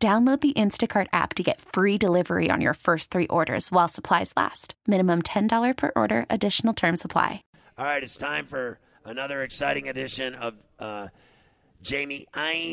Download the Instacart app to get free delivery on your first three orders while supplies last. Minimum $10 per order, additional term supply. All right, it's time for another exciting edition of uh, Jamie Eisenberg.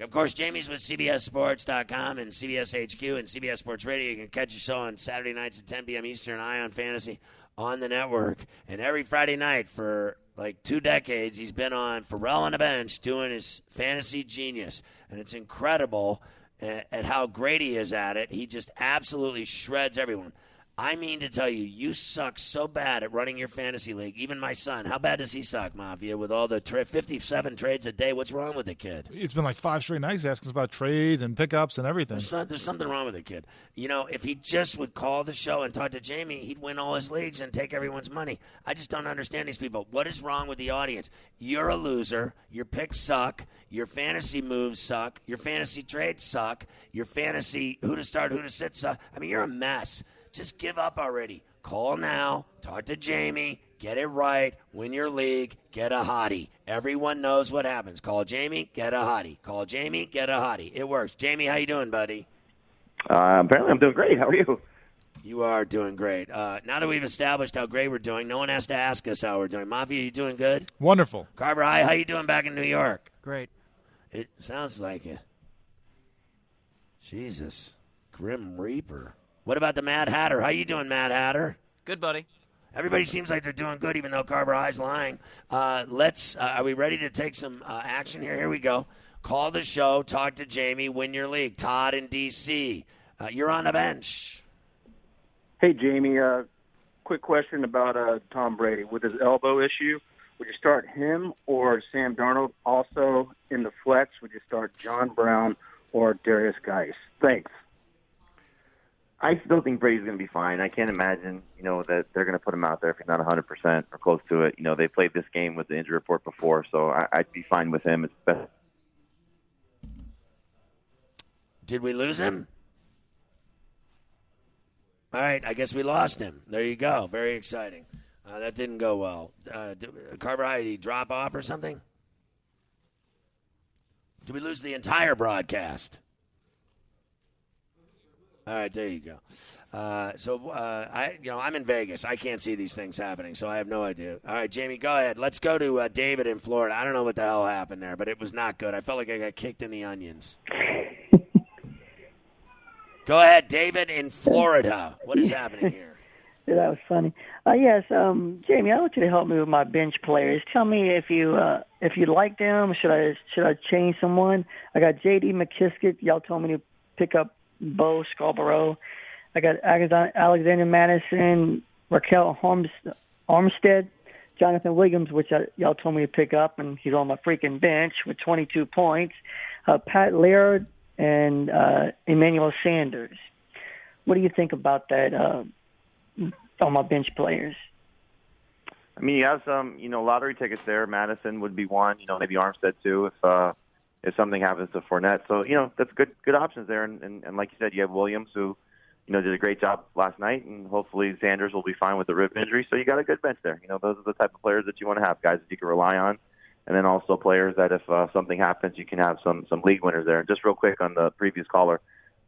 Of course, Jamie's with CBSSports.com and CBS HQ and CBS Sports Radio. You can catch the show on Saturday nights at 10 p.m. Eastern, Eye on Fantasy on the network. And every Friday night for like two decades, he's been on Ferrall on the bench doing his fantasy genius. And it's incredible at, at how great he is at it. He just absolutely shreds everyone. I mean to tell you, you suck so bad at running your fantasy league. Even my son, how bad does he suck, Mafia, with all the tra- 57 trades a day? What's wrong with the kid? It's been like five straight nights asking us about trades and pickups and everything. There's, some, there's something wrong with the kid. You know, if he just would call the show and talk to Jamie, he'd win all his leagues and take everyone's money. I just don't understand these people. What is wrong with the audience? You're a loser. Your picks suck. Your fantasy moves suck. Your fantasy trades suck. Your fantasy who to start, who to sit suck. I mean, you're a mess. Just give up already. Call now. Talk to Jamie. Get it right. Win your league. Get a hottie. Everyone knows what happens. Call Jamie. Get a hottie. Call Jamie. Get a hottie. It works. Jamie, how you doing, buddy? Uh, apparently, I'm doing great. How are you? You are doing great. Uh, now that we've established how great we're doing, no one has to ask us how we're doing. Mafia, you doing good? Wonderful. Carver, hi. How you doing back in New York? Great. It sounds like it. Jesus, Grim Reaper. What about the Mad Hatter? How you doing, Mad Hatter? Good, buddy. Everybody seems like they're doing good, even though Carver High's lying. Uh, let's. Uh, are we ready to take some uh, action here? Here we go. Call the show. Talk to Jamie. Win your league. Todd in D.C. Uh, you're on the bench. Hey, Jamie. Uh, quick question about uh, Tom Brady with his elbow issue. Would you start him or Sam Darnold? Also in the flex, would you start John Brown or Derrius Guice? Thanks. I still think Brady's going to be fine. I can't imagine, you know, that they're going to put him out there if he's not 100% or close to it. You know, they played this game with the injury report before, so I, I'd be fine with him. It's best. Did we lose him? All right, I guess we lost him. There you go. Very exciting. Uh, that didn't go well. Uh, did, drop off or something? Did we lose the entire broadcast? All right, there you go. Uh, so uh, I, you know, I'm in Vegas. I can't see these things happening, so I have no idea. All right, Jamie, go ahead. Let's go to uh, David in Florida. I don't know what the hell happened there, but it was not good. I felt like I got kicked in the onions. go ahead, David in Florida. What is happening here? That was funny. Uh, yes, um, Jamie, I want you to help me with my bench players. Tell me if you uh, if you like them. Should I should I change someone? I got J.D. McKissic. Y'all told me to pick up Bo Scarborough. I got Alexander Mattison, Ryquell Armstead, Jonathan Williams, which I, y'all told me to pick up, and he's on my freaking bench with 22 points. Uh, Pat Laird and uh, Emmanuel Sanders. What do you think about that uh, on my bench players? I mean, you have some, you know, lottery tickets there. Mattison would be one. You know, maybe Armstead too, if uh, if something happens to Fournette. So you know, that's good good options there. And, and and like you said, you have Williams who, you know, did a great job last night, and hopefully Sanders will be fine with the rib injury. So you got a good bench there. You know, those are the type of players that you want to have, guys that you can rely on. And then also players that if uh, something happens, you can have some some league winners there. And just real quick on the previous caller,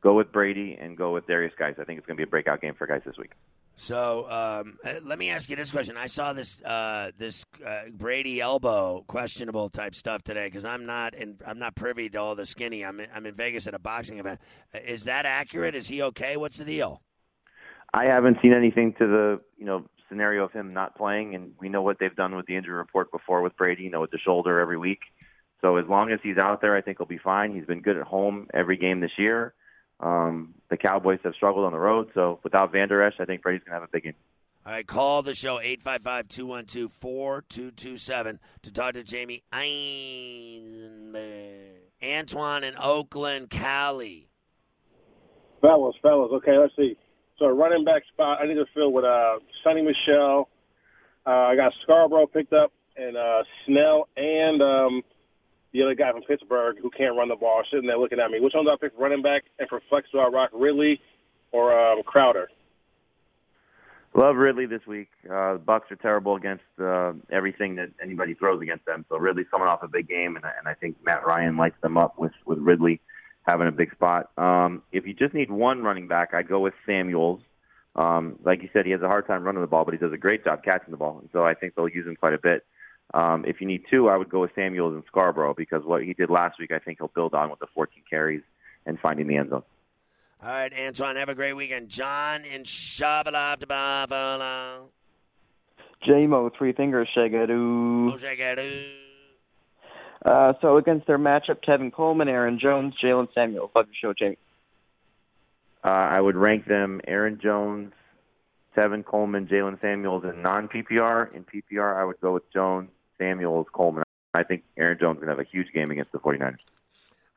go with Brady and go with Derrius Guice. I think it's going to be a breakout game for Guice this week. So um, uh, let me ask you this question. I saw this uh, this uh, Brady elbow questionable type stuff today because I'm not in, I'm not privy to all the skinny. I'm in, I'm in Vegas at a boxing event. Uh, is that accurate? Is he okay? What's the deal? I haven't seen anything to the you know scenario of him not playing, and we know what they've done with the injury report before with Brady. You know, with the shoulder every week. So as long as he's out there, I think he'll be fine. He's been good at home every game this year. Um, the Cowboys have struggled on the road, so without Vander Esch, I think Brady's going to have a big game. All right, call the show 855 212 4227 to talk to Jamie Eisenberg. Antoine in Oakland, Cali. Fellas, fellas. Okay, let's see. So running back spot, I need to fill with uh, Sony Michel. Uh, I got Scarborough picked up, and uh, Snell, and um, the other guy from Pittsburgh who can't run the ball, sitting there looking at me. Which one do I pick running back? And for flex, do I rock Ridley or um, Crowder? Love Ridley this week. Uh, the Bucks are terrible against uh, everything that anybody throws against them. So Ridley's coming off a big game, and, and I think Matt Ryan lights them up with with Ridley having a big spot. Um, if you just need one running back, I'd go with Samuels. Um, like you said, he has a hard time running the ball, but he does a great job catching the ball, and so I think they'll use him quite a bit. Um, if you need two, I would go with Samuels and Scarborough because what he did last week, I think he'll build on with the 14 carries and finding the end zone. All right, Antoine, have a great weekend. John in Shabalop to Buffalo. JMO, three fingers, shagadoo. Oh, shagadoo. Uh, so against their matchup, Tevin Coleman, Aaron Jones, Jaylen Samuels. Love your show, Jamie. Uh, I would rank them Aaron Jones, Tevin Coleman, Jaylen Samuels in non PPR. In PPR, I would go with Jones, Samuels, Coleman. I think Aaron Jones is going to have a huge game against the 49ers.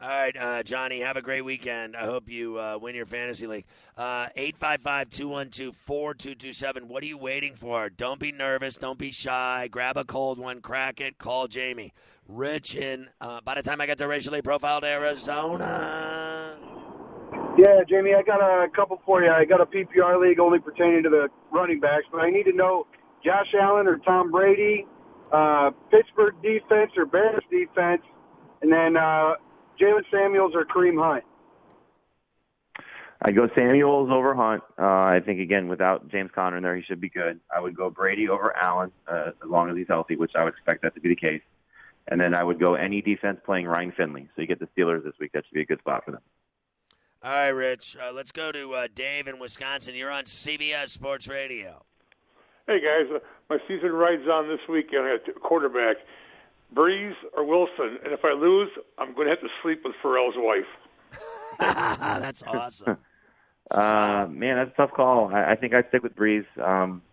All right, uh, Johnny, have a great weekend. I hope you uh, win your fantasy league. Uh, 855 212 4227. What are you waiting for? Don't be nervous. Don't be shy. Grab a cold one, crack it, call Jamie. Rich in, uh, by the time I get to racially profiled Arizona. Yeah, Jamie, I got a couple for you. I got a PPR league only pertaining to the running backs, but I need to know Josh Allen or Tom Brady, uh, Pittsburgh defense or Bears defense, and then uh, Jaylen Samuels or Kareem Hunt. I'd go Samuels over Hunt. Uh, I think again without James Conner in there, he should be good. I would go Brady over Allen uh, as long as he's healthy, which I would expect that to be the case. And then I would go any defense playing Ryan Finley. So you get the Steelers this week. That should be a good spot for them. All right, Rich. Uh, let's go to uh, Dave in Wisconsin. You're on CBS Sports Radio. Hey guys, uh, my season rides on this weekend. I got quarterback, Brees or Wilson, and if I lose, I'm going to have to sleep with Ferrall's wife. That's awesome. uh, man, that's a tough call. I, I think I'd stick with Brees. Um,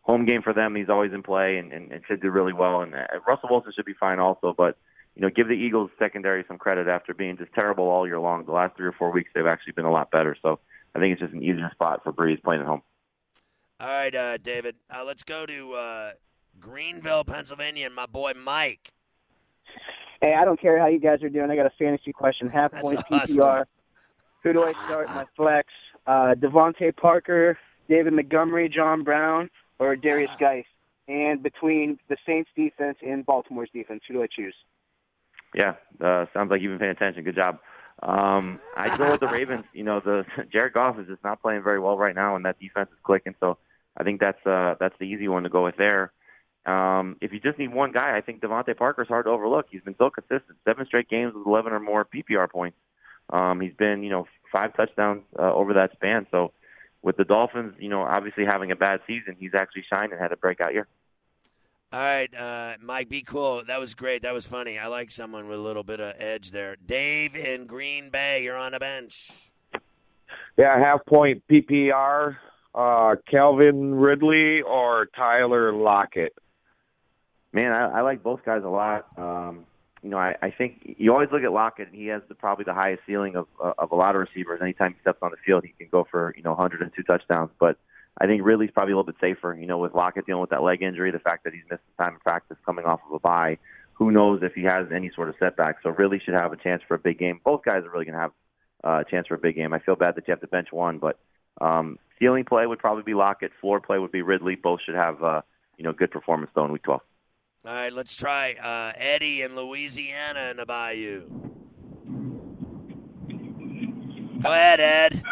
home game for them. He's always in play and, and, and should do really well. And uh, Russell Wilson should be fine also. But you know, give the Eagles secondary some credit after being just terrible all year long. The last three or four weeks, they've actually been a lot better. So I think it's just an easier spot for Brees playing at home. All right, uh, David. Uh, let's go to uh, Greenville, Pennsylvania, and my boy Mike. Hey, I don't care how you guys are doing. I got a fantasy question. Half point awesome. PPR. Who do I start my flex? Uh, DeVante Parker, David Montgomery, John Brown, or Derrius Guice? And between the Saints defense and Baltimore's defense, who do I choose? Yeah, uh, sounds like you've been paying attention. Good job. Um, I go with the Ravens. You know, the Jared Goff is just not playing very well right now, and that defense is clicking. So I think that's uh, that's the easy one to go with there. Um, if you just need one guy, I think DeVante Parker's hard to overlook. He's been so consistent, seven straight games with 11 or more PPR points. Um, he's been, you know, five touchdowns uh, over that span. So with the Dolphins, you know, obviously having a bad season, he's actually shined and had a breakout year. All right, uh, Mike, be cool. That was great. That was funny. I like someone with a little bit of edge there. Dave in Green Bay, you're on the bench. Yeah, half point PPR, uh, Calvin Ridley or Tyler Lockett. Man, I, I like both guys a lot. Um, you know, I, I think you always look at Lockett, and he has the, probably the highest ceiling of uh, of a lot of receivers. Anytime he steps on the field, he can go for you know 102 touchdowns. But I think Ridley's probably a little bit safer. You know, with Lockett dealing with that leg injury, the fact that he's missed some time in practice coming off of a bye, who knows if he has any sort of setback. So Ridley should have a chance for a big game. Both guys are really going to have uh, a chance for a big game. I feel bad that you have to bench one, but um, ceiling play would probably be Lockett. Floor play would be Ridley. Both should have uh, you know good performance though in Week 12. All right, let's try uh, Eddie in Louisiana in the Bayou. Go ahead, Ed.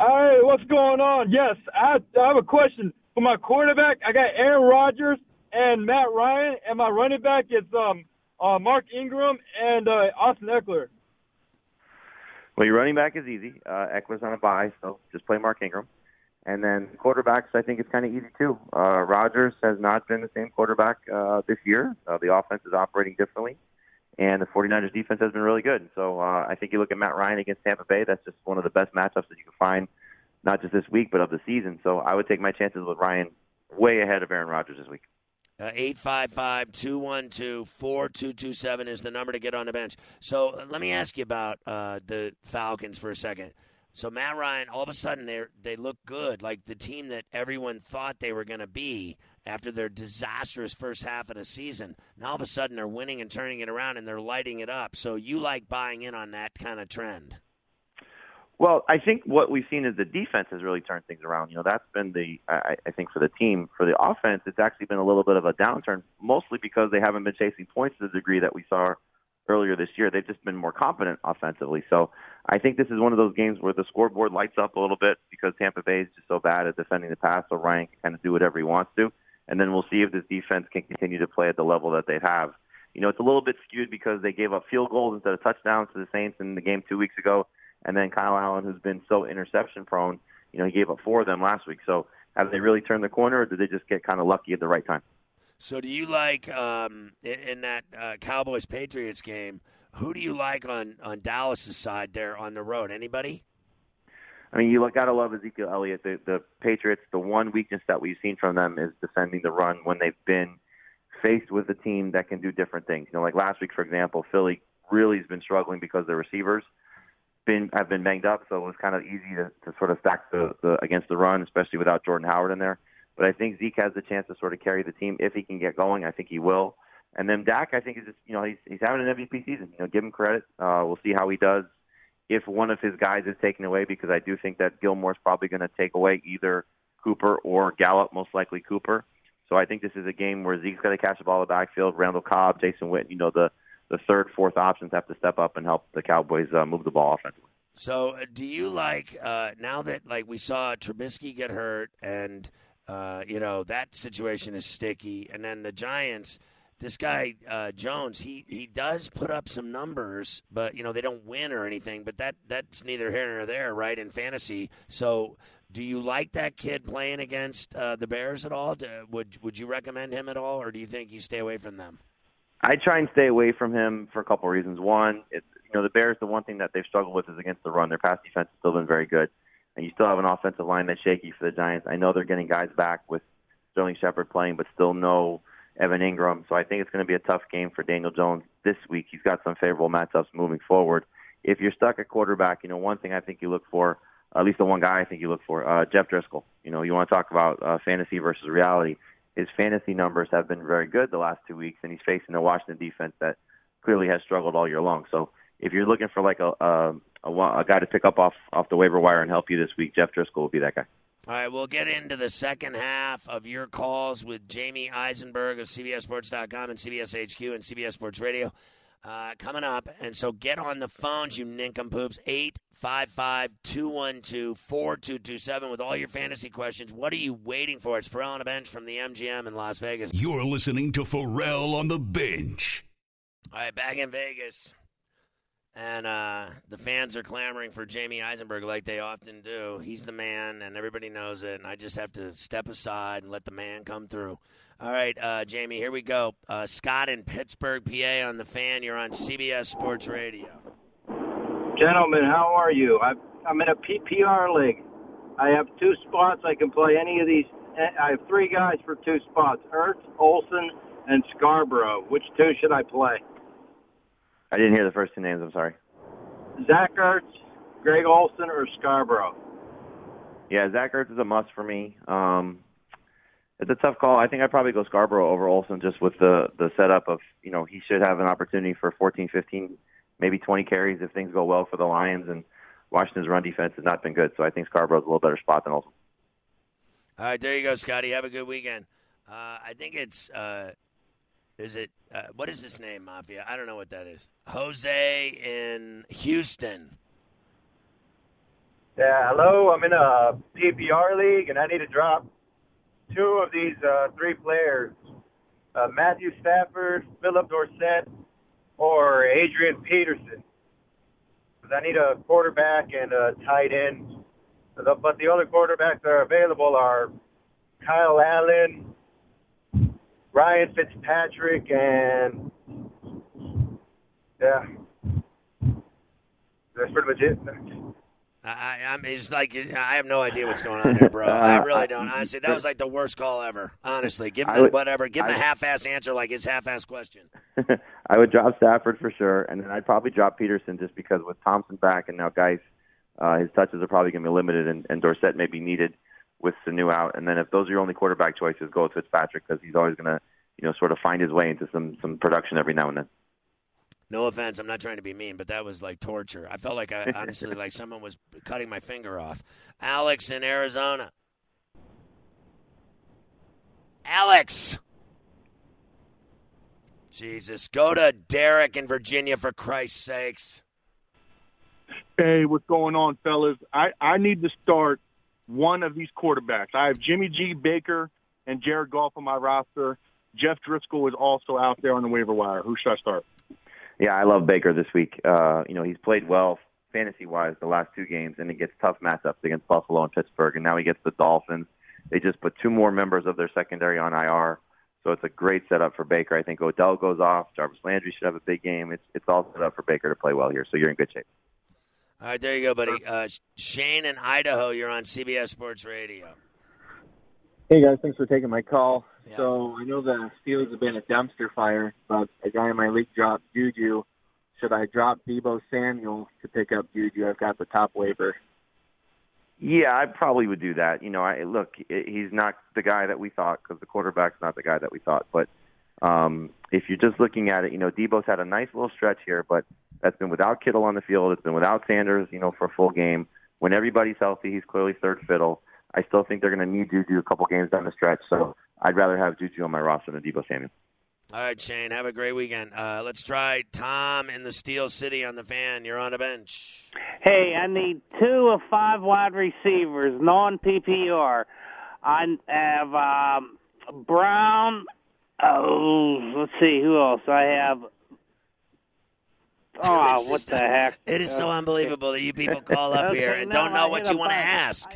Hey, what's going on? Yes, I, I have a question for my quarterback. I got Aaron Rodgers and Matt Ryan, and my running back is um uh, Mark Ingram and uh, Austin Ekeler. Well, your running back is easy. Uh, Ekeler's on a bye, so just play Mark Ingram. And then quarterbacks, I think it's kind of easy too. Uh, Rodgers has not been the same quarterback uh, this year. Uh, the offense is operating differently, and the 49ers defense has been really good. So uh, I think you look at Matt Ryan against Tampa Bay. That's just one of the best matchups that you can find, not just this week but of the season. So I would take my chances with Ryan way ahead of Aaron Rodgers this week. Uh, 855 212 4227 is the number to get on the bench. So uh, let me ask you about uh, the Falcons for a second. So Matt Ryan, all of a sudden they they look good, like the team that everyone thought they were going to be after their disastrous first half of the season. Now all of a sudden they're winning and turning it around and they're lighting it up. So you like buying in on that kind of trend? Well, I think what we've seen is the defense has really turned things around. You know, that's been the I, I think for the team. For the offense, it's actually been a little bit of a downturn, mostly because they haven't been chasing points to the degree that we saw earlier this year. They've just been more competent offensively. So I think this is one of those games where the scoreboard lights up a little bit because Tampa Bay is just so bad at defending the pass. So Ryan can kind of do whatever he wants to, and then we'll see if this defense can continue to play at the level that they have. You know, it's a little bit skewed because they gave up field goals instead of touchdowns to the Saints in the game two weeks ago. And then Kyle Allen, who's been so interception prone, you know, he gave up four of them last week. So have they really turned the corner, or did they just get kind of lucky at the right time? So do you like um, in, that uh, Cowboys Patriots game? Who do you like on on Dallas's side there on the road? Anybody? I mean, you gotta love Ezekiel Elliott. The, the Patriots. The one weakness that we've seen from them is defending the run when they've been faced with a team that can do different things. You know, like last week, for example, Philly really has been struggling because of their receivers been have been banged up, so it was kind of easy to, to sort of stack the, the against the run, especially without Jordan Howard in there. But I think Zeke has the chance to sort of carry the team if he can get going. I think he will. And then Dak, I think is just you know he's he's having an MVP season. You know, give him credit. Uh, we'll see how he does if one of his guys is taken away because I do think that Gilmore's probably going to take away either Cooper or Gallup, most likely Cooper. So I think this is a game where Zeke's got to catch the ball in the backfield. Randall Cobb, Jason Witten, you know the the third, fourth options have to step up and help the Cowboys uh, move the ball offensively. So, uh, do you like uh, now that like we saw Trubisky get hurt, and uh, you know that situation is sticky, and then the Giants, this guy uh, Jones, he he does put up some numbers, but you know they don't win or anything. But that that's neither here nor there, right? In fantasy, so. Do you like that kid playing against uh, the Bears at all? Do, would would you recommend him at all, or do you think you stay away from them? I try and stay away from him for a couple reasons. One, it's you know the Bears. The one thing that they've struggled with is against the run. Their pass defense has still been very good, and you still have an offensive line that's shaky for the Giants. I know they're getting guys back with Sterling Shepard playing, but still no Evan Engram. So I think it's going to be a tough game for Daniel Jones this week. He's got some favorable matchups moving forward. If you're stuck at quarterback, you know one thing I think you look for, at least the one guy I think you look for, uh, Jeff Driskel. You know you want to talk about uh, fantasy versus reality his fantasy numbers have been very good the last two weeks, and he's facing a Washington defense that clearly has struggled all year long. So if you're looking for like a a, a, a guy to pick up off off the waiver wire and help you this week, Jeff Driskel will be that guy. All right, we'll get into the second half of your calls with Jamie Eisenberg of CBSSports.com and CBS HQ and CBS Sports Radio uh, coming up. And so get on the phones, you nincompoops. 855 212 4227 with all your fantasy questions. What are you waiting for? It's Ferrall on the bench from the MGM in Las Vegas. You're listening to Ferrall on the bench. All right, back in Vegas. And uh, the fans are clamoring for Jamie Eisenberg like they often do. He's the man, and everybody knows it. And I just have to step aside and let the man come through. All right, uh, Jamie, here we go. Uh, Scott in Pittsburgh, PA, on the fan. You're on CBS Sports Radio. Gentlemen, how are you? I'm, I'm in a PPR league. I have two spots. I can play any of these. I have three guys for two spots: Ertz, Olsen, and Scarborough. Which two should I play? I didn't hear the first two names. I'm sorry. Zach Ertz, Greg Olsen, or Scarborough? Yeah, Zach Ertz is a must for me. Um, it's a tough call. I think I'd probably go Scarborough over Olsen just with the the setup of you know he should have an opportunity for 14, 15, maybe 20 carries if things go well for the Lions and Washington's run defense has not been good. So I think Scarborough's a little better spot than Olsen. All right, there you go, Scotty. Have a good weekend. Uh, I think it's uh, is it uh, what is this name, Mafia? I don't know what that is. Jose in Houston. Yeah, hello. I'm in a PPR league, and I need to drop two of these uh, three players: uh, Matthew Stafford, Phillip Dorsett, or Adrian Peterson. Because I need a quarterback and a tight end. But the other quarterbacks that are available are Kyle Allen, Ryan Fitzpatrick, and yeah, that's pretty much it. I, I'm. It's like I have no idea what's going on there, bro. I really don't. Honestly, that was like the worst call ever. Honestly, give him would- whatever. Give him I- the half-ass answer, like his half-ass question. I would drop Stafford for sure, and then I'd probably drop Peterson just because with Thompson back and now Guice, uh, his touches are probably going to be limited, and, and Dorsett may be needed with Sanu out. And then if those are your only quarterback choices, go with Fitzpatrick because he's always going to, you know, sort of find his way into some some production every now and then. No offense, I'm not trying to be mean, but that was like torture. I felt like I honestly like someone was cutting my finger off. Alex in Arizona. Alex. Jesus, go to Derek in Virginia for Christ's sakes. Hey, what's going on, fellas? I, I need to start one of these quarterbacks. I have Jimmy G. Baker and Jared Goff on my roster. Jeff Driskel is also out there on the waiver wire. Who should I start? Yeah, I love Baker this week. Uh, you know, he's played well fantasy wise the last two games, and he gets tough matchups against Buffalo and Pittsburgh, and now he gets the Dolphins. They just put two more members of their secondary on IR, so it's a great setup for Baker. I think Odell goes off. Jarvis Landry should have a big game. It's it's all set up for Baker to play well here, so you're in good shape. All right, there you go, buddy. Uh, Shane in Idaho, you're on CBS Sports Radio. Hey guys, thanks for taking my call. So I know the Steelers have been a dumpster fire, but a guy in my league dropped Juju. Should I drop Deebo Samuel to pick up Juju? I've got the top waiver. Yeah, I probably would do that. You know, I look, he's not the guy that we thought because the quarterback's not the guy that we thought. But um, if you're just looking at it, you know, Deebo's had a nice little stretch here, but that's been without Kittle on the field. It's been without Sanders, you know, for a full game. When everybody's healthy, he's clearly third fiddle. I still think they're going to need Juju a couple games down the stretch, so I'd rather have Juju on my roster than Deebo Samuel. All right, Shane, have a great weekend. Uh, let's try Tom in the Steel City on the fan. You're on a bench. Hey, I need two of five wide receivers, non PPR. I have um, Brown. Oh, let's see who else. I have. Oh, what the heck? It is so unbelievable that you people call up here and don't know what you want to button. ask.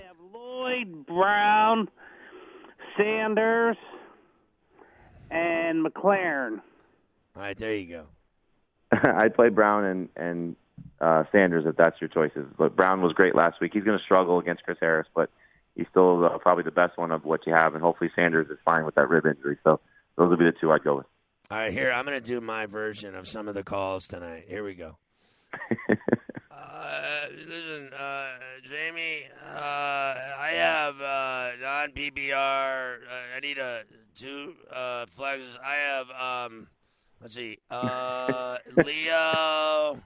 I have Lloyd, Brown, Sanders, and McLaurin. All right, there you go. I'd play Brown and and uh, Sanders if that's your choices. But Brown was great last week. He's going to struggle against Chris Harris, but he's still uh, probably the best one of what you have. And hopefully Sanders is fine with that rib injury. So those would be the two I'd go with. All right, here I'm going to do my version of some of the calls tonight. Here we go. uh, listen, uh, Jamie, uh, I have uh, non PPR. Uh, I need a two uh, flexes. I have um, let's see, uh, Leo.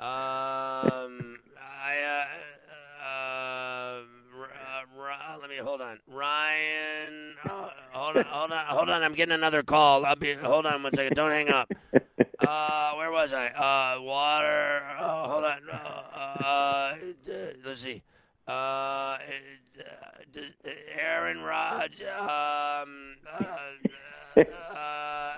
Um, I uh, uh, R- uh, let me hold on, Ryan. Uh, hold on, hold on, hold on. I'm getting another call. I'll be. Hold on one second. Don't hang up. Uh, where was I? Uh, water. Uh, hold on. Uh, uh, let's see. Uh, Aaron Rodgers. Um, uh, uh, uh,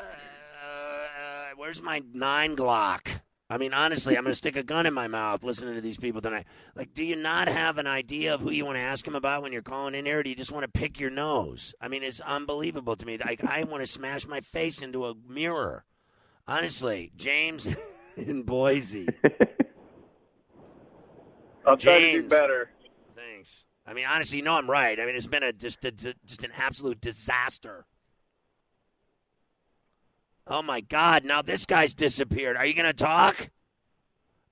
where's my nine Glock? I mean, honestly, I'm going to stick a gun in my mouth listening to these people tonight. Like, do you not have an idea of who you want to ask them about when you're calling in here? Or do you just want to pick your nose? I mean, it's unbelievable to me. Like, I want to smash my face into a mirror. Honestly, James in Boise. I'll try to do James. better. Thanks. I mean, honestly, you know I'm right. I mean, it's been a just a, just an absolute disaster. Oh my God! Now this guy's disappeared. Are you going to talk?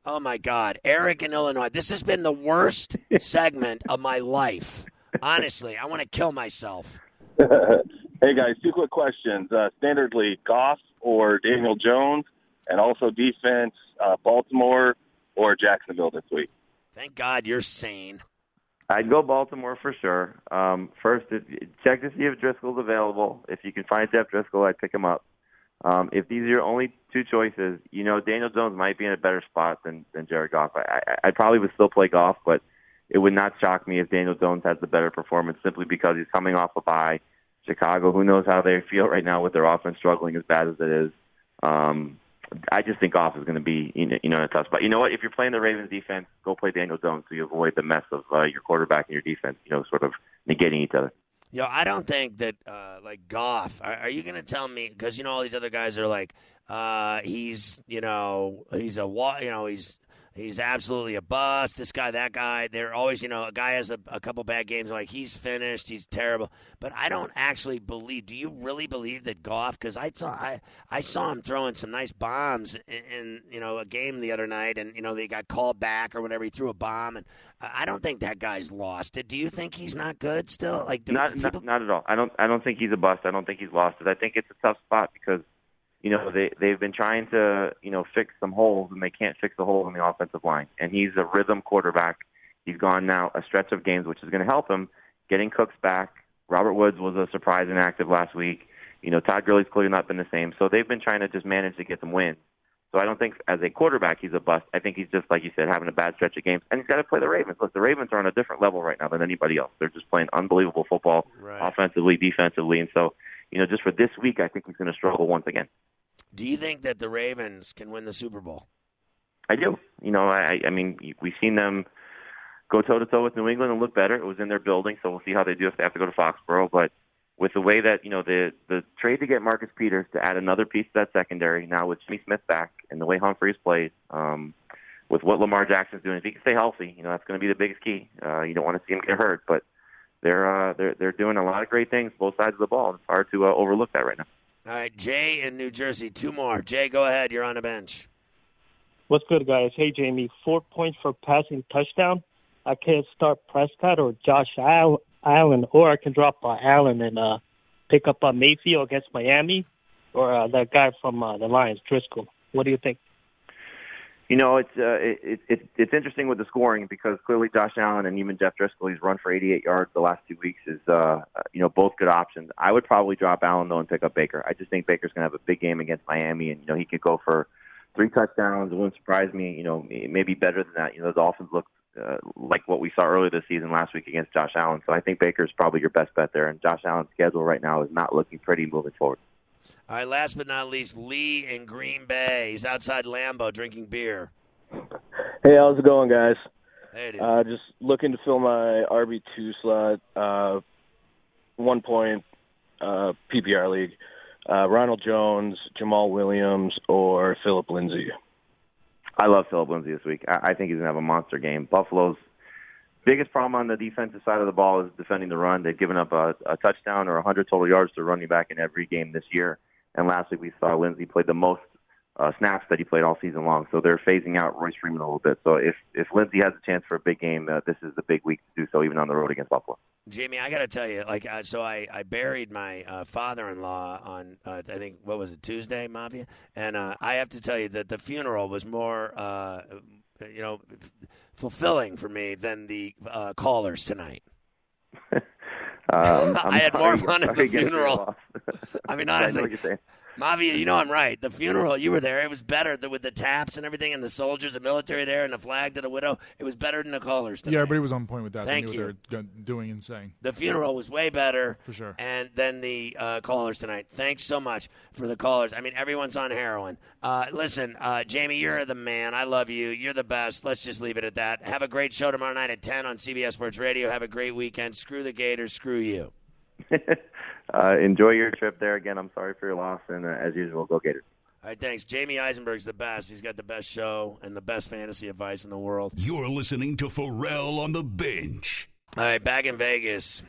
Oh my God, Eric in Illinois. This has been the worst segment of my life. Honestly, I want to kill myself. hey guys, two quick questions. Uh, standard league, Goff or Daniel Jones, and also defense, uh, Baltimore or Jacksonville this week. Thank God you're sane. I'd go Baltimore for sure. Um, first, if, check to see if Driskel's available. If you can find Jeff Driskel, I'd pick him up. Um, if these are your only two choices, you know Daniel Jones might be in a better spot than than Jared Goff. I, I, I probably would still play Goff, but it would not shock me if Daniel Jones has the better performance simply because he's coming off a bye. Chicago, who knows how they feel right now with their offense struggling as bad as it is. Um, I just think Goff is going to be you know, you know in a tough spot. You know what? If you're playing the Ravens defense, go play Daniel Jones so you avoid the mess of uh, your quarterback and your defense. You know, sort of negating each other. Yo, I don't think that uh, like Goff. Are, are you going to tell me because you know all these other guys are like, uh, he's you know he's a wa- you know he's He's absolutely a bust. This guy, that guy. They're always, you know, a guy has a, a couple bad games. Like he's finished. He's terrible. But I don't actually believe. Do you really believe that Goff? Because I saw I I saw him throwing some nice bombs in, in you know a game the other night, and you know they got called back or whatever. He threw a bomb, and I don't think that guy's lost it. Do you think he's not good still? Like do Not, people, not not at all. I don't I don't think he's a bust. I don't think he's lost it. I think it's a tough spot because you know they they've been trying to you know fix some holes and they can't fix the holes in the offensive line. And he's a rhythm quarterback. He's gone now a stretch of games, which is going to help him getting Cooks back. Robert Woods was a surprise inactive last week. You know Todd Gurley's clearly not been the same. So they've been trying to just manage to get some wins. So I don't think as a quarterback he's a bust. I think he's just like you said, having a bad stretch of games, and he's got to play the Ravens. Look, the Ravens are on a different level right now than anybody else. They're just playing unbelievable football, Right. offensively, defensively, and so you know just for this week, I think he's going to struggle once again. do you think that the Ravens can win the Super Bowl? I do. You know, I I mean we've seen them go toe to toe with New England and look better. It was in their building, so we'll see how they do if they have to go to Foxborough. But with the way that you know the the trade to get Marcus Peters to add another piece to that secondary now with Jimmy Smith back and the way Humphreys plays, um, with what Lamar Jackson's doing, if he can stay healthy, you know that's going to be the biggest key. Uh, you don't want to see him get hurt, but they're uh, they're they're doing a lot of great things both sides of the ball. It's hard to uh, overlook that right now. All right, Jay in New Jersey. Two more. Jay, go ahead. You're on the bench. What's good, guys? Hey, Jamie. Four points for passing touchdown. I can start Prescott or Josh Allen, or I can drop uh, Allen and uh, pick up uh, Mayfield against Miami, or uh, that guy from uh, the Lions, Driskel. What do you think? You know, it's uh, it, it, it's interesting with the scoring because clearly Josh Allen and even Jeff Driskel, he's run for 88 yards the last two weeks, is uh, you know both good options. I would probably drop Allen though and pick up Baker. I just think Baker's going to have a big game against Miami, and you know he could go for three touchdowns. It wouldn't surprise me. You know, maybe better than that. You know, the Dolphins look uh, like what we saw earlier this season last week against Josh Allen. So I think Baker's probably your best bet there. And Josh Allen's schedule right now is not looking pretty moving forward. All right, last but not least, Lee in Green Bay. He's outside Lambeau drinking beer. Hey, how's it going, guys? Hey, dude. Uh, just looking to fill my RB two slot, uh, one point uh, PPR league. Uh, Ronald Jones, Jamaal Williams, or Phillip Lindsay. I love Phillip Lindsay this week. I, I think he's going to have a monster game. Buffalo's biggest problem on the defensive side of the ball is defending the run. They've given up a, a touchdown or 100 total yards to running back in every game this year. And last week we saw Lindsay play the most uh, snaps that he played all season long. So they're phasing out Royce Freeman a little bit. So if if Lindsay has a chance for a big game, uh, this is the big week to do so, even on the road against Buffalo. Jamie, I got to tell you, like, uh, so I, I buried my uh, father-in-law on, uh, I think, what was it, Tuesday, Mafia? And uh, I have to tell you that the funeral was more, uh, you know, f- fulfilling for me than the uh, callers tonight. Um, I'm had more fun at the to get your funeral. I mean, honestly, what you're saying. Mafia, you know I'm right. The funeral, you were there. It was better th- with the taps and everything, and the soldiers, the military there, and the flag to the widow. It was better than the callers tonight. Yeah, everybody was on point with that. Thank they knew you. what they were doing and saying. The funeral was way better For sure. and then the uh, callers tonight. Thanks so much for the callers. I mean, everyone's on heroin. Uh, listen, uh, Jamie, you're the man. I love you. You're the best. Let's just leave it at that. Have a great show tomorrow night at 10 on CBS Sports Radio. Have a great weekend. Screw the Gators. Screw you. uh, enjoy your trip there. Again, I'm sorry for your loss, and uh, as usual, go Gators. All right, thanks. Jamie Eisenberg's the best. He's got the best show and the best fantasy advice in the world. You're listening to Ferrall on the bench. All right, back in Vegas.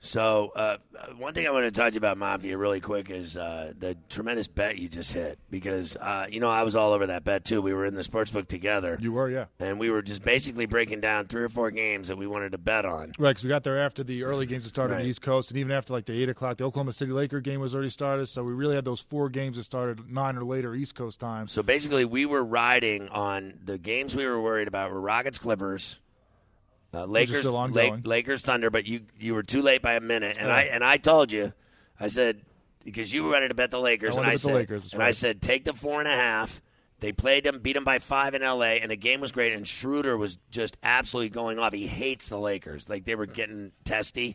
So, uh, one thing I want to talk to you about Mafia really quick is uh, the tremendous bet you just hit because uh, you know I was all over that bet too. We were in the sports book together. You were, yeah. and we were just basically breaking down three or four games that we wanted to bet on. Right, because we got there after the early games that started on the East Coast, and even after like the eight o'clock, the Oklahoma City Laker game was already started. So we really had those four games that started nine or later East Coast time. So basically, we were riding on the games we were worried about were Rockets, Clippers, uh, Lakers, Lakers, Thunder. But you you were too late by a minute, and Yeah. I and I told you, I said because you were ready to bet the Lakers, I and I to bet the said, Lakers, and I said take the four and a half. They played them, beat them by five in L.A., and the game was great. And Schroeder was just absolutely going off. He hates the Lakers, like they were getting testy.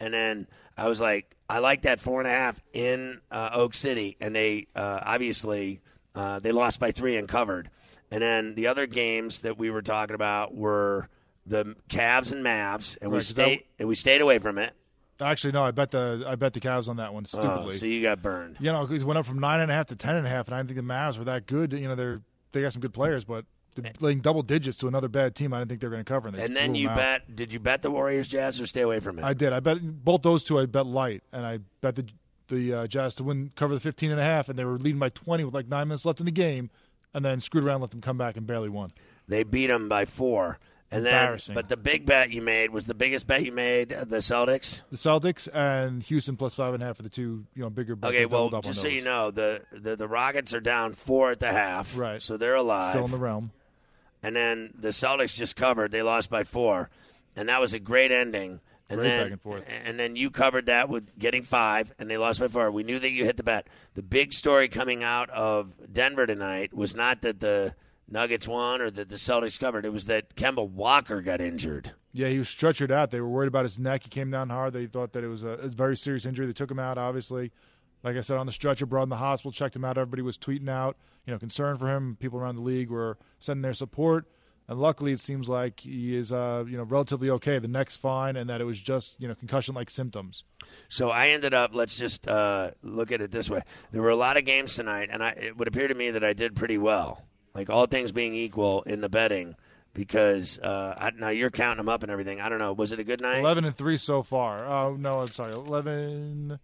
And then I was like, I like that four and a half in uh, Oak City, and they uh, obviously uh, they lost by three and covered. And then the other games that we were talking about were the Cavs and Mavs, and we Right, that- stayed and we stayed away from it. Actually, no, I bet the I bet the Cavs on that one stupidly. Oh, so you got burned. You know, 'cause it went up from nine and a half to ten and a half, and I didn't think the Mavs were that good. You know, they're they got some good players, but they're laying double digits to another bad team. I didn't think they were going to cover. And, And then you bet. Did you bet the Warriors Jazz or stay away from it? I did. I bet both those two. I bet light, and I bet the the uh, Jazz to win, cover the 15 and a half, and they were leading by 20 with like nine minutes left in the game, and then screwed around, let them come back, and barely won. They beat them by four. And then, but the big bet you made was the biggest bet you made. uh, The Celtics. The Celtics and Houston plus five and a half for the two, you know, bigger. bets. Okay, well, doubled up on just so those. you know, the, the the Rockets are down four at the half, Right. So they're alive, still in the realm. And then the Celtics just covered; they lost by four, and that was a great ending. And Great then, back and forth. and then you covered that with getting five, and they lost by four. We knew that you hit the bet. The big story coming out of Denver tonight was not that the Nuggets won or that the Celtics covered. It was that Kemba Walker got injured. Yeah, he was stretchered out. They were worried about his neck. He came down hard. They thought that it was a, a very serious injury. They took him out, obviously. Like I said, on the stretcher, brought him to the hospital, checked him out. Everybody was tweeting out, you know, concern for him. People around the league were sending their support. And luckily, it seems like he is, uh, you know, relatively okay. The neck's fine, and that it was just, you know, concussion-like symptoms. So I ended up. Let's just uh, look at it this way: there were a lot of games tonight, and I, it would appear to me that I did pretty well. Like all things being equal in the betting, because uh, I, now you're counting them up and everything. I don't know. Was it a good night? Eleven and three so far. Oh no, I'm sorry, 11,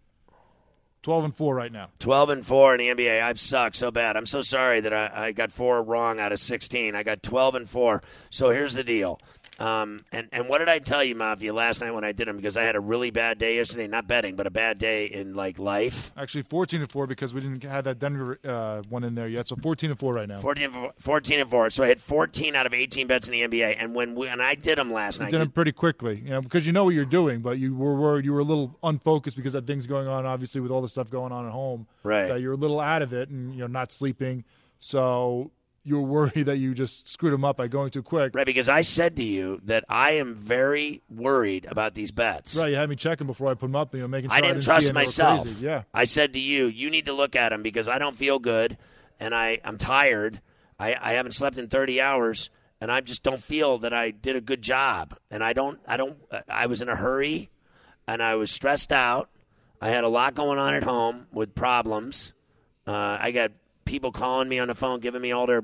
12 and four right now. 12 and 4 in the NBA. I've sucked so bad. I'm so sorry that I, I got four wrong out of 16. I got 12 and 4. So here's the deal. Um, and, and what did I tell you, Mafia, last night when I did them? Because I had a really bad day yesterday. Not betting, but a bad day in, like, life. Actually, fourteen and four because we didn't have that Denver uh, one in there yet. So fourteen and four right now. 14 and 4, 14 and 4. So I hit 14 out of 18 bets in the NBA. And when, we, when I did them last You night, did them pretty quickly, you know, because you know what you're doing, but you were worried. You were a little unfocused because of things going on, obviously, with all the stuff going on at home. Right. That you're a little out of it, and you know, not sleeping. So you were worried that you just screwed them up by going too quick. Right, because I said to you that I am very worried about these bets. Right. You had me checking before I put them up, you know, making sure I didn't trust any that were myself. Yeah. I said to you, you need to look at them because I don't feel good and I, I'm tired. I, I haven't slept in 30 hours and I just don't feel that I did a good job. And I don't, I don't, I was in a hurry and I was stressed out. I had a lot going on at home with problems. Uh, I got people calling me on the phone, giving me all their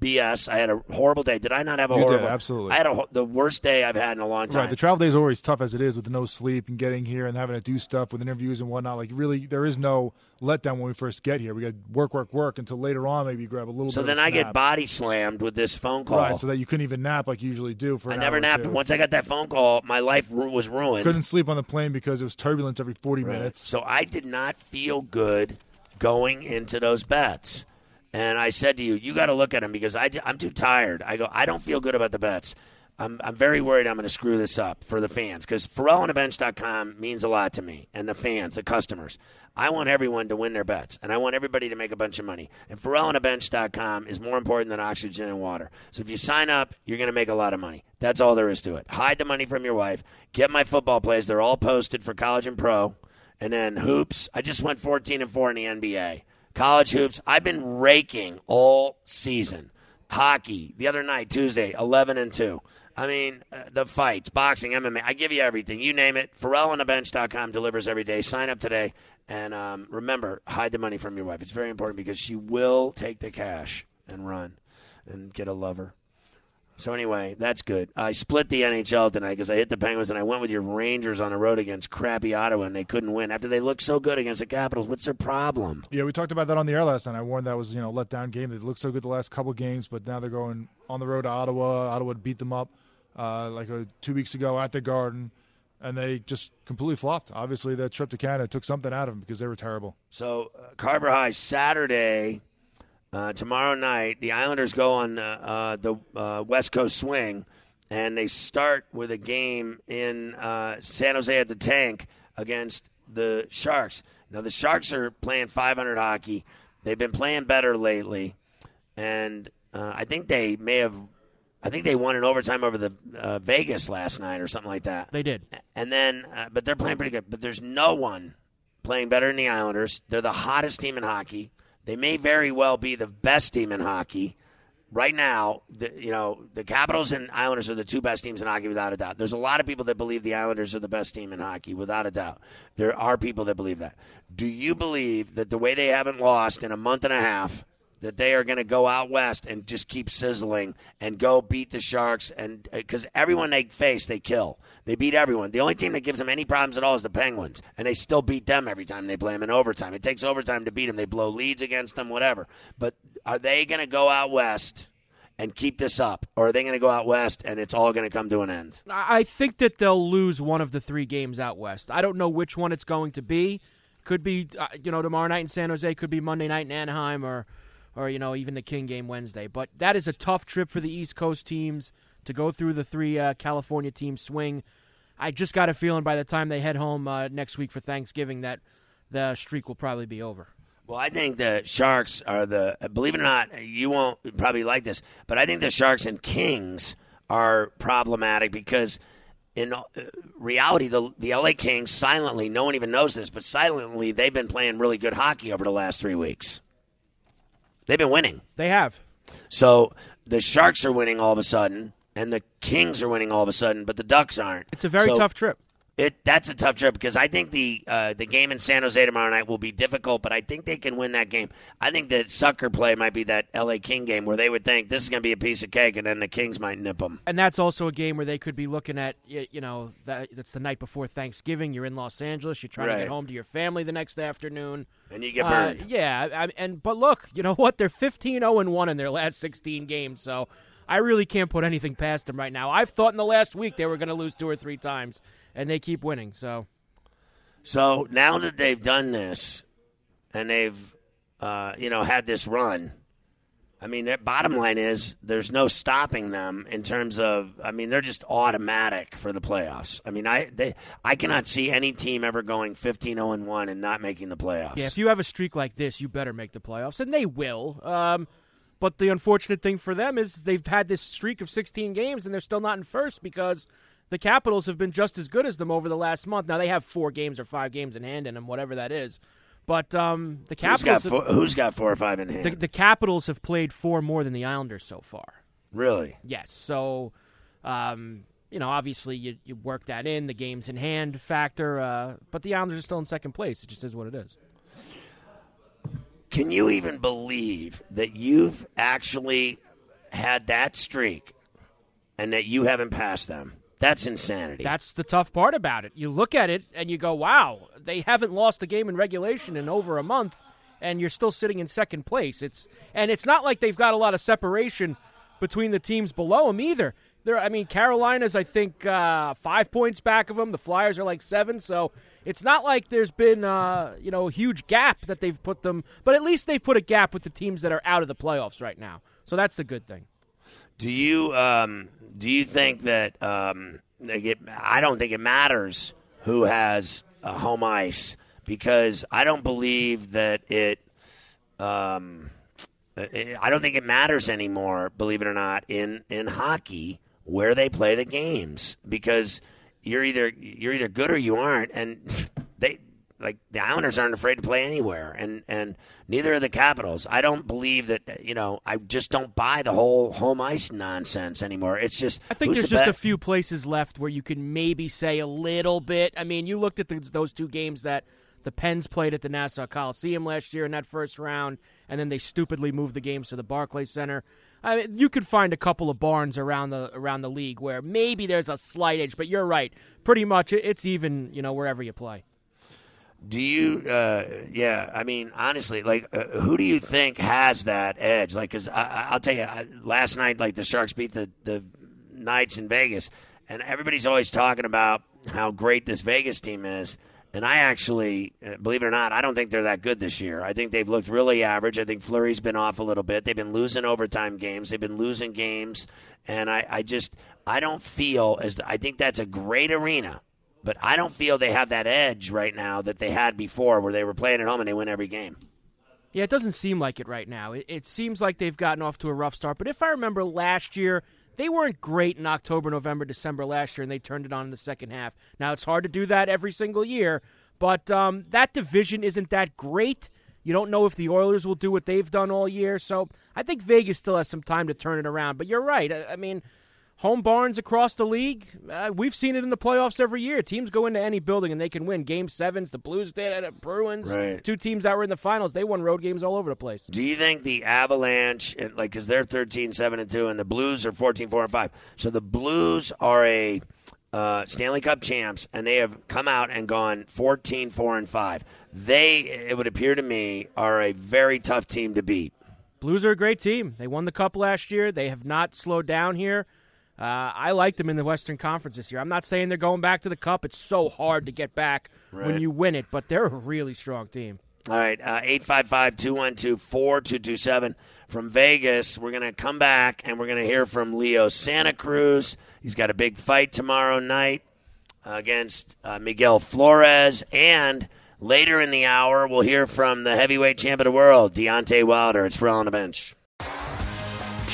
BS. I had a horrible day. Did I not have a You did, horrible? absolutely. I had a, the worst day I've had in a long time. Right. The travel days are always tough as it is with no sleep and getting here and having to do stuff with interviews and whatnot. Like, really, there is no letdown when we first get here. We got work, work, work until later on maybe you grab a little so bit then I get body slammed with this phone call. Right, so that you couldn't even nap like you usually do for I never napped. Once I got that phone call, my life was ruined. Couldn't sleep on the plane because it was turbulence every 40 Right. minutes. So I did not feel good going into those bets. And I said to you, you got to look at them because I, am too tired. I go, I don't feel good about the bets. I'm, I'm very worried I'm going to screw this up for the fans because FerrallOnTheBench.com means a lot to me and the fans, the customers. I want everyone to win their bets and I want everybody to make a bunch of money. And FerrallOnTheBench.com is more important than oxygen and water. So if you sign up, you're going to make a lot of money. That's all there is to it. Hide the money from your wife. Get my football plays. They're all posted for college and pro. And then hoops. I just went 14 and 4 in the NBA. College hoops. I've been raking all season. Hockey. The other night, Tuesday, 11 and 2. I mean, uh, the fights, boxing, MMA. I give you everything. You name it. FerrallOnTheBench.com delivers every day. Sign up today. And um, remember, hide the money from your wife. It's very important because she will take the cash and run and get a lover. So anyway, that's good. I split the NHL tonight because I hit the Penguins and I went with your Rangers on the road against crappy Ottawa and they couldn't win after they looked so good against the Capitals. What's their problem? Yeah, we talked about that on the air last night. I warned that was you know a letdown game. They looked so good the last couple games, but now they're going on the road to Ottawa. Ottawa beat them up uh, like uh, two weeks ago at the Garden, and they just completely flopped. Obviously, that trip to Canada took something out of them because they were terrible. So uh, Carver High Saturday, uh, tomorrow night, the Islanders go on uh, uh, the uh, West Coast swing, and they start with a game in uh, San Jose at the Tank against the Sharks. Now the Sharks are playing 500 hockey. They've been playing better lately, and uh, I think they may have. I think they won in overtime over the uh, Vegas last night or something like that. They did. And then, uh, but they're playing pretty good. But there's no one playing better than the Islanders. They're the hottest team in hockey. They may very well be the best team in hockey. Right now, the, you know, the Capitals and Islanders are the two best teams in hockey without a doubt. There's a lot of people that believe the Islanders are the best team in hockey without a doubt. There are people that believe that. Do you believe that the way they haven't lost in a month and a half that they are going to go out west and just keep sizzling and go beat the Sharks and because everyone they face they kill. They beat everyone. The only team that gives them any problems at all is the Penguins, and they still beat them every time they play them in overtime. It takes overtime to beat them. They blow leads against them, whatever. But are they going to go out west? And keep this up, or are they going to go out west and it's all going to come to an end? I I think that they'll lose one of the three games out west. I don't know which one it's going to be. Could be, uh, you know, tomorrow night in San Jose. Could be Monday night in Anaheim, or, or you know, even the King game Wednesday. But that is a tough trip for the East Coast teams to go through the three uh, California teams swing. I just got a feeling by the time they head home uh, next week for Thanksgiving that the streak will probably be over. Well, I think the Sharks are the. Believe it or not, you won't probably like this, but I think the Sharks and Kings are problematic because, in uh, reality, the the LA Kings silently, no one even knows this, but silently, they've been playing really good hockey over the last three weeks. They've been winning. They have. So the Sharks are winning all of a sudden, and the Kings are winning all of a sudden, but the Ducks aren't. It's a very So- tough trip. It that's a tough trip because I think the uh, the game in San Jose tomorrow night will be difficult, but I think they can win that game. I think the sucker play might be that L.A. King game where they would think this is going to be a piece of cake, and then the Kings might nip them. And that's also a game where they could be looking at, you know, that that's the night before Thanksgiving. You're in Los Angeles. You're trying to get home to your family the next afternoon. And you get Uh, burned. yeah, I, and but look, you know what? They're 15 0 and one in their last 16 games. So I really can't put anything past them right now. I've thought in the last week they were going to lose two or three times, and they keep winning. So So now that they've done this, and they've uh, you know had this run, I mean, their bottom line is there's no stopping them in terms of. I mean, they're just automatic for the playoffs. I mean, I they I cannot see any team ever going 15-0 and one and not making the playoffs. yeah, if you have a streak like this, you better make the playoffs, and they will. Um, but the unfortunate thing for them is they've had this streak of 16 games, and they're still not in first because the Capitals have been just as good as them over the last month. Now they have four games or five games in hand in them, whatever that is. But um, the Who's Capitals, got, four, who's got four or five in hand? the, the Capitals have played four more than the Islanders so far. really? Yes. So, um, you know, obviously you, you work that in the games in hand factor, uh, but the Islanders are still in second place. It just is what it is. Can you even believe that you've actually had that streak and that you haven't passed them? That's insanity. That's the tough part about it. You look at it and you go, "Wow, they haven't lost a game in regulation in over a month, and you're still sitting in second place." It's and it's not like they've got a lot of separation between the teams below them either. There, I mean, Carolina's I think uh, five points back of them. The Flyers are like seven, so it's not like there's been uh, you know a huge gap that they've put them. But at least they've put a gap with the teams that are out of the playoffs right now. So that's the good thing. Do you um, do you think that um, it, I don't think it matters who has a home ice because I don't believe that it. Um, I I don't think it matters anymore. Believe it or not, in in hockey where they play the games because you're either you're either good or you aren't, and they like the Islanders aren't afraid to play anywhere, and and neither are the Capitals. I don't believe that. You know, I just don't buy the whole home ice nonsense anymore. It's just I think there's the just a few places left where you can maybe say a little bit. I mean, you looked at the, those two games that the Pens played at the Nassau Coliseum last year in that first round, and then they stupidly moved the games to the Barclays Center. I mean, you could find a couple of barns around the around the league where maybe there's a slight edge, but you're right. Pretty much, it's even. You know, wherever you play. Do you? Uh, yeah, I mean, honestly, like, uh, who do you think has that edge? Like, because I'll tell you, I, last night, like the Sharks beat the the Knights in Vegas, and everybody's always talking about how great this Vegas team is. And I actually, uh, believe it or not, I don't think they're that good this year. I think they've looked really average. I think Fleury's been off a little bit. They've been losing overtime games. They've been losing games, and I, I just, I don't feel as I think that's a great arena but I don't feel they have that edge right now that they had before, where they were playing at home and they win every game. Yeah, it doesn't seem like it right now. It, it seems like they've gotten off to a rough start. But if I remember last year, they weren't great in October, November, December last year, and they turned it on in the second half. Now, it's hard to do that every single year, but um, that division isn't that great. You don't know if the Oilers will do what they've done all year. So I think Vegas still has some time to turn it around. But you're right. I, I mean, home barns across the league. Uh, we've seen it in the playoffs every year. Teams go into any building and they can win. Game sevens, the Blues did it, at Bruins, Right. two teams that were in the finals. They won road games all over the place. Do you think the Avalanche, and, like, because they're 13 7 and 2, and the Blues are 14 4 and 5. So the Blues are a uh, Stanley Cup champs, and they have come out and gone 14 4 and 5. They, it would appear to me, are a very tough team to beat. Blues are a great team. They won the cup last year. They have not slowed down here. Uh, I like them in the Western Conference this year. I'm not saying they're going back to the cup. It's so hard to get back Right. when you win it, but they're a really strong team. All right, uh, 855 212 4227 from Vegas. We're going to come back and we're going to hear from Leo Santa Cruz. He's got a big fight tomorrow night against uh, Miguel Flores. And later in the hour, we'll hear from the heavyweight champ of the world, Deontay Wilder. It's Ferrall on the bench.